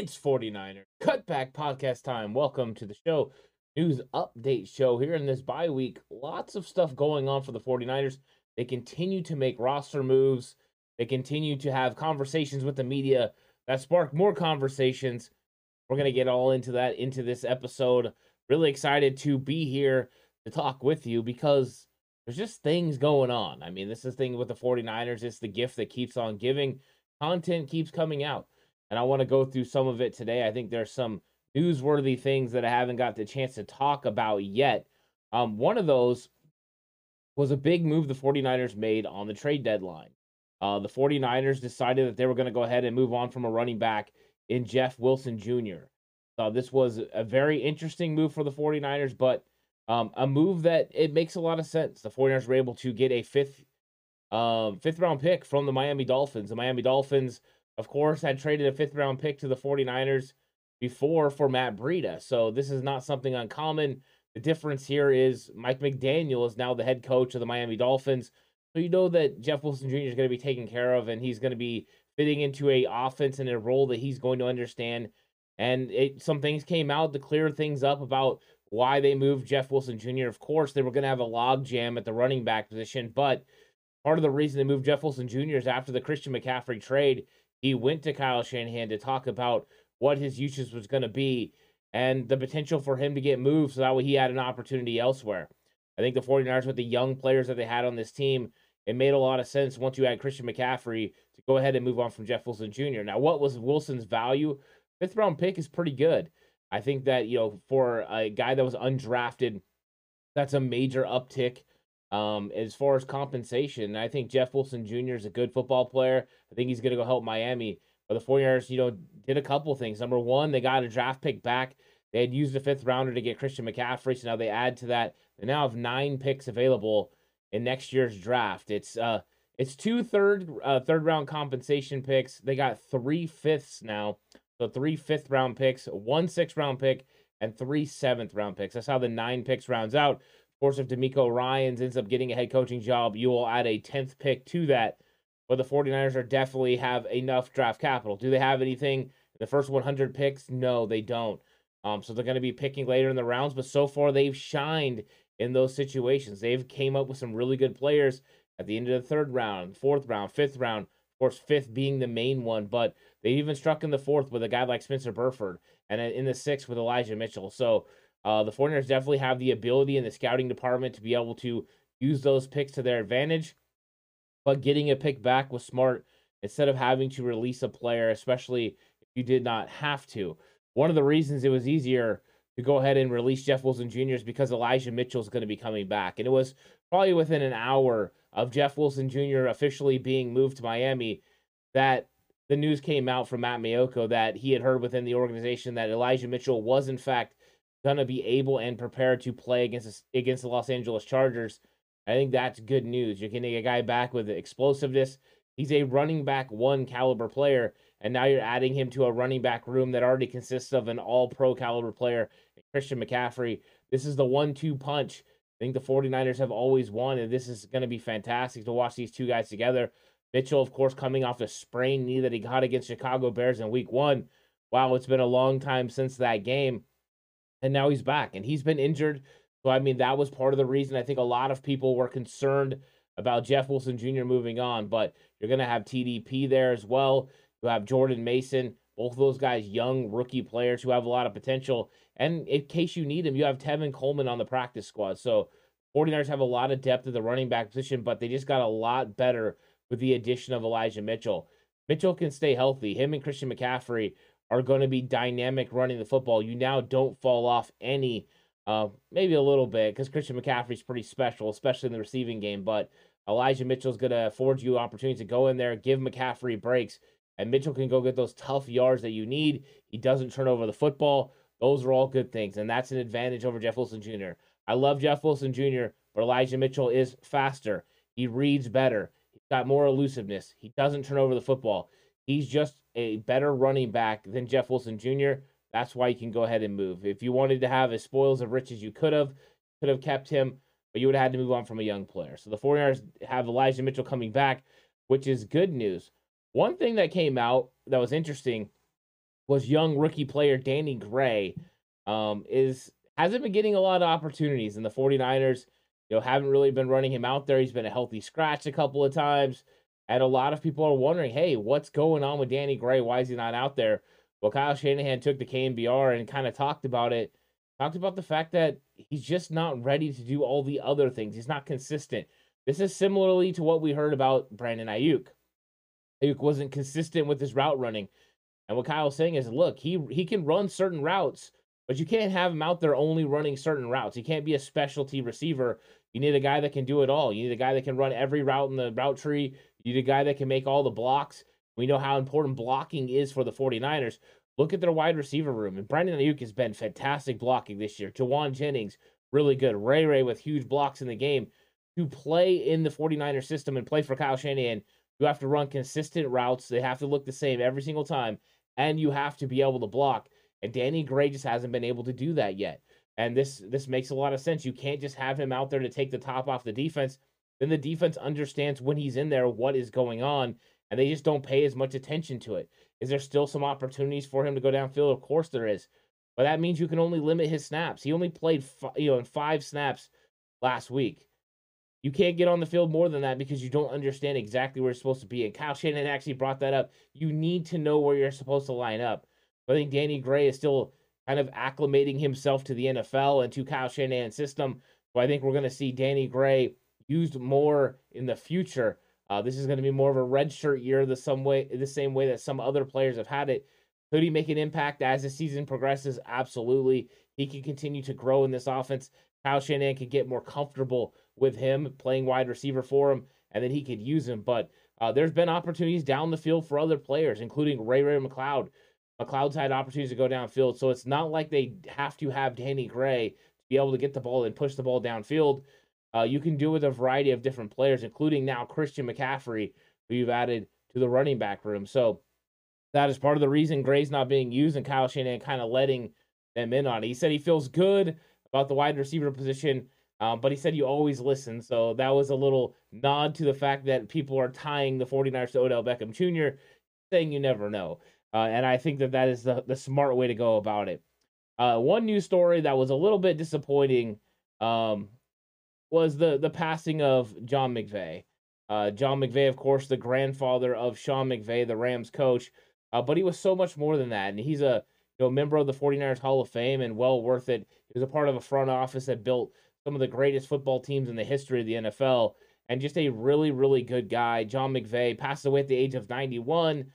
It's 49er Cutback Podcast time. Welcome to the show. News update show here in this bye week. Lots of stuff going on for the 49ers. They continue to make roster moves. They continue to have conversations with the media that spark more conversations. We're going to get all into that into this episode. Really excited to be here to talk with you because there's just things going on. I mean, this is the thing with the 49ers. It's the gift that keeps on giving. Content keeps coming out and I want to go through some of it today. I think there's some newsworthy things that I haven't got the chance to talk about yet. Um, one of those was a big move the 49ers made on the trade deadline. Uh, the 49ers decided that they were going to go ahead and move on from a running back in Jeff Wilson Jr. Uh, this was a very interesting move for the 49ers, but um, a move that it makes a lot of sense. The 49ers were able to get a fifth um, fifth round pick from the Miami Dolphins. The Miami Dolphins of course, had traded a fifth round pick to the 49ers before for Matt Breida. So this is not something uncommon. The difference here is Mike McDaniel is now the head coach of the Miami Dolphins. So you know that Jeff Wilson Jr. is going to be taken care of and he's going to be fitting into a offense and a role that he's going to understand. And it, some things came out to clear things up about why they moved Jeff Wilson Jr. Of course, they were going to have a log jam at the running back position, but part of the reason they moved Jeff Wilson Jr. is after the Christian McCaffrey trade he went to Kyle Shanahan to talk about what his usage was going to be and the potential for him to get moved so that way he had an opportunity elsewhere. I think the 49ers, with the young players that they had on this team, it made a lot of sense once you had Christian McCaffrey to go ahead and move on from Jeff Wilson Jr. Now, what was Wilson's value? Fifth round pick is pretty good. I think that, you know, for a guy that was undrafted, that's a major uptick um, as far as compensation, I think Jeff Wilson Jr. is a good football player. I think he's going to go help Miami. But the 49ers, you know, did a couple things. Number one, they got a draft pick back. They had used a fifth rounder to get Christian McCaffrey, so now they add to that. They now have nine picks available in next year's draft. It's uh, it's two third uh, third round compensation picks. They got three fifths now, so three fifth round picks, one sixth round pick, and three seventh round picks. That's how the nine picks rounds out course, if DeMeco Ryans ends up getting a head coaching job, you will add a 10th pick to that. But the 49ers are definitely have enough draft capital. Do they have anything in the first 100 picks? No, they don't. Um, so they're going to be picking later in the rounds, but so far they've shined in those situations. They've came up with some really good players at the end of the third round, fourth round, fifth round. Of course, fifth being the main one, but they even struck in the fourth with a guy like Spencer Burford, and in the sixth with Elijah Mitchell. So uh, the 49ers definitely have the ability in the scouting department to be able to use those picks to their advantage. But getting a pick back was smart instead of having to release a player, especially if you did not have to. One of the reasons it was easier to go ahead and release Jeff Wilson Jr. is because Elijah Mitchell is going to be coming back. And it was probably within an hour of Jeff Wilson Jr. officially being moved to Miami that the news came out from Matt Maiocco that he had heard within the organization that Elijah Mitchell was in fact to be able and prepared to play against against the Los Angeles Chargers. I think that's good news. You're getting a guy back with explosiveness. He's a running back one caliber player, and now you're adding him to a running back room that already consists of an all pro caliber player, Christian McCaffrey. This is the one two punch. I think the 49ers have always wanted. This is going to be fantastic to watch these two guys together. Mitchell, of course, coming off the sprained knee that he got against Chicago Bears in week one. Wow, it's been a long time since that game. And now he's back and he's been injured. So, I mean, that was part of the reason I think a lot of people were concerned about Jeff Wilson Jr. moving on. But you're going to have TDP there as well. You have Jordan Mason, both of those guys, young rookie players who have a lot of potential. And in case you need them, you have Tevin Coleman on the practice squad. So, 49ers have a lot of depth at the running back position, but they just got a lot better with the addition of Elijah Mitchell. Mitchell can stay healthy. Him and Christian McCaffrey are going to be dynamic running the football. You now don't fall off any, uh, maybe a little bit, because Christian McCaffrey's pretty special, especially in the receiving game. But Elijah Mitchell's going to afford you opportunities to go in there, give McCaffrey breaks, and Mitchell can go get those tough yards that you need. He doesn't turn over the football. Those are all good things, and that's an advantage over Jeff Wilson Jr. I love Jeff Wilson Jr., but Elijah Mitchell is faster. He reads better He's got more elusiveness. He doesn't turn over the football. He's just a better running back than Jeff Wilson Jr. That's why you can go ahead and move. If you wanted to have as spoils of riches, you could have, could have kept him, but you would have had to move on from a young player. So the 49ers have Elijah Mitchell coming back, which is good news. One thing that came out that was interesting was young rookie player Danny Gray um, is hasn't been getting a lot of opportunities and the 49ers you know, haven't really been running him out there. He's been a healthy scratch a couple of times. And a lot of people are wondering, hey, what's going on with Danny Gray? Why is he not out there? Well, Kyle Shanahan took the KNBR and kind of talked about it, talked about the fact that he's just not ready to do all the other things. He's not consistent. This is similarly to what we heard about Brandon Aiyuk. Aiyuk wasn't consistent with his route running. And what Kyle's saying is, look, he he can run certain routes, but you can't have him out there only running certain routes. He can't be a specialty receiver you need a guy that can do it all. You need a guy that can run every route in the route tree. You need a guy that can make all the blocks. We know how important blocking is for the 49ers. Look at their wide receiver room. And Brandon Aiyuk has been fantastic blocking this year. Jauan Jennings, really good. Ray Ray with huge blocks in the game. To play in the 49er system and play for Kyle Shanahan, you have to run consistent routes. They have to look the same every single time. And you have to be able to block. And Danny Gray just hasn't been able to do that yet. And this this makes a lot of sense. You can't just have him out there to take the top off the defense. Then the defense understands when he's in there what is going on, and they just don't pay as much attention to it. Is there still some opportunities for him to go downfield? Of course there is, but that means you can only limit his snaps. He only played you know in five snaps last week. You can't get on the field more than that because you don't understand exactly where you're supposed to be. And Kyle Shanahan actually brought that up. You need to know where you're supposed to line up. I think Danny Gray is still kind of acclimating himself to the NFL and to Kyle Shanahan's system. So I think we're going to see Danny Gray used more in the future. Uh, this is going to be more of a redshirt year, the some way, the same way that some other players have had it. Could he make an impact as the season progresses? Absolutely. He can continue to grow in this offense. Kyle Shanahan could get more comfortable with him playing wide receiver for him, and then he could use him. But uh, there's been opportunities down the field for other players, including Ray Ray McCloud, McCloud's had opportunities to go downfield, so it's not like they have to have Danny Gray to be able to get the ball and push the ball downfield. Uh, you can do with a variety of different players, including now Christian McCaffrey, who you've added to the running back room. So that is part of the reason Gray's not being used and Kyle Shanahan kind of letting them in on it. He said he feels good about the wide receiver position, um, but he said you always listen. So that was a little nod to the fact that people are tying the 49ers to Odell Beckham Jr., saying you never know. Uh, and I think that that is the, the smart way to go about it. Uh, one news story that was a little bit disappointing um, was the, the passing of John McVay. Uh, John McVay, of course, the grandfather of Sean McVay, the Rams coach, uh, but he was so much more than that. And he's a you know, member of the 49ers Hall of Fame and well worth it. He was a part of a front office that built some of the greatest football teams in the history of the NFL and just a really, really good guy. John McVay passed away at the age of 91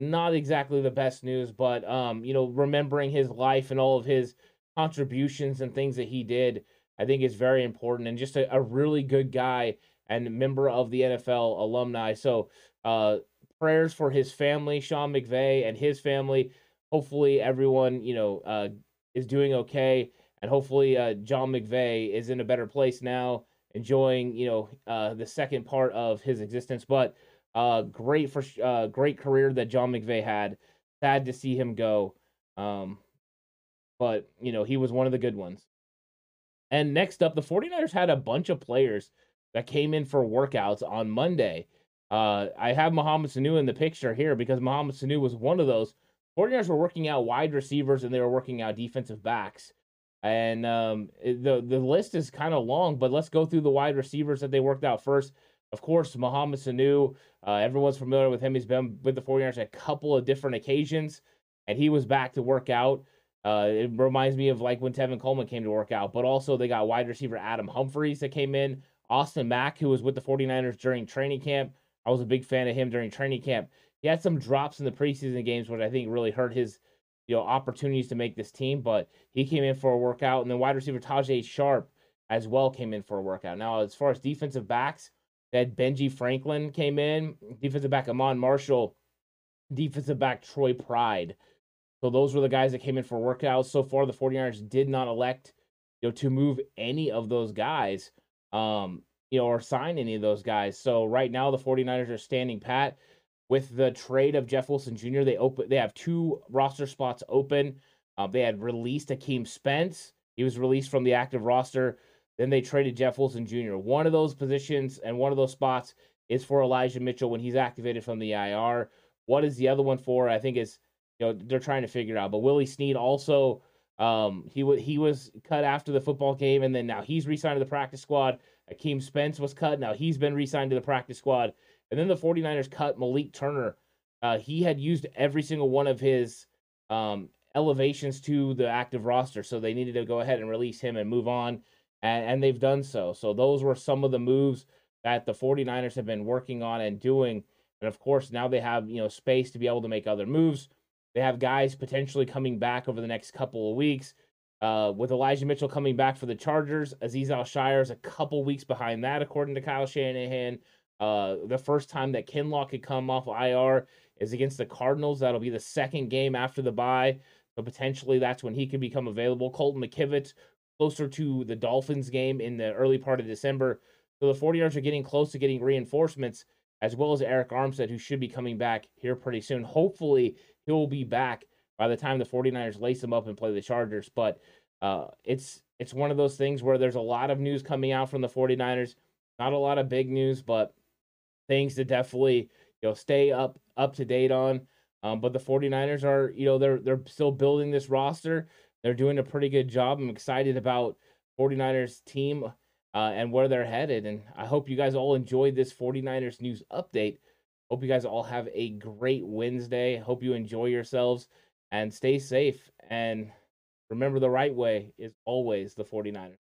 not exactly the best news, but um, you know, remembering his life and all of his contributions and things that he did, I think is very important and just a, a really good guy and member of the NFL alumni. So uh prayers for his family, Sean McVay and his family. Hopefully everyone, you know, uh is doing okay and hopefully uh John McVay is in a better place now, enjoying, you know, uh the second part of his existence, but uh, great for uh, great career that John McVay had. Sad to see him go, um, but you know he was one of the good ones. And next up, the 49ers had a bunch of players that came in for workouts on Monday. Uh, I have Mohamed Sanu in the picture here because Mohamed Sanu was one of those. 49ers were working out wide receivers and they were working out defensive backs. And um, the the list is kind of long, but let's go through the wide receivers that they worked out first. Of course, Mohamed Sanu, uh, everyone's familiar with him. He's been with the 49ers a couple of different occasions, and he was back to work out. Uh, it reminds me of like when Tevin Coleman came to work out, but also they got wide receiver Adam Humphries that came in. Austin Mack, who was with the 49ers during training camp. I was a big fan of him during training camp. He had some drops in the preseason games, which I think really hurt his you know opportunities to make this team, but he came in for a workout. And then wide receiver Tajae Sharpe as well came in for a workout. Now, as far as defensive backs, that Benjie Franklin came in, defensive back Iman Marshall, defensive back Troy Pride. So those were the guys that came in for workouts. So far, the 49ers did not elect, you know, to move any of those guys, um, you know, or sign any of those guys. So right now, the 49ers are standing pat with the trade of Jeff Wilson Jr. They open, they have two roster spots open. Uh, they had released Akeem Spence. He was released from the active roster. Then they traded Jeff Wilson Jr. One of those positions and one of those spots is for Elijah Mitchell when he's activated from the IR. What is the other one for? I think is you know they're trying to figure out. But Willie Snead also um he was he was cut after the football game and then now he's re-signed to the practice squad. Akeem Spence was cut. Now he's been re-signed to the practice squad. And then the 49ers cut Malik Turner. Uh, he had used every single one of his um, elevations to the active roster, so they needed to go ahead and release him and move on and, and they've done so. So those were some of the moves that the 49ers have been working on and doing. And of course, now they have, you know, space to be able to make other moves. They have guys potentially coming back over the next couple of weeks. Uh, with Elijah Mitchell coming back for the Chargers, Azeez Al-Shaair is a couple weeks behind that, according to Kyle Shanahan. Uh, the first time that Kinlaw could come off IR is against the Cardinals. That'll be the second game after the bye. So potentially that's when he could become available. Colton McKivitz closer to the Dolphins game in the early part of December. So the 49ers are getting close to getting reinforcements, as well as Arik Armstead, who should be coming back here pretty soon. Hopefully, he'll be back by the time the 49ers lace him up and play the Chargers. But uh, it's it's one of those things where there's a lot of news coming out from the 49ers. Not a lot of big news, but things to definitely you know stay up up to date on. Um, but the 49ers are, you know, they're they're still building this roster. They're doing a pretty good job. I'm excited about 49ers team uh, and where they're headed. And I hope you guys all enjoyed this 49ers news update. Hope you guys all have a great Wednesday. Hope you enjoy yourselves and stay safe. And remember, the right way is always the 49ers.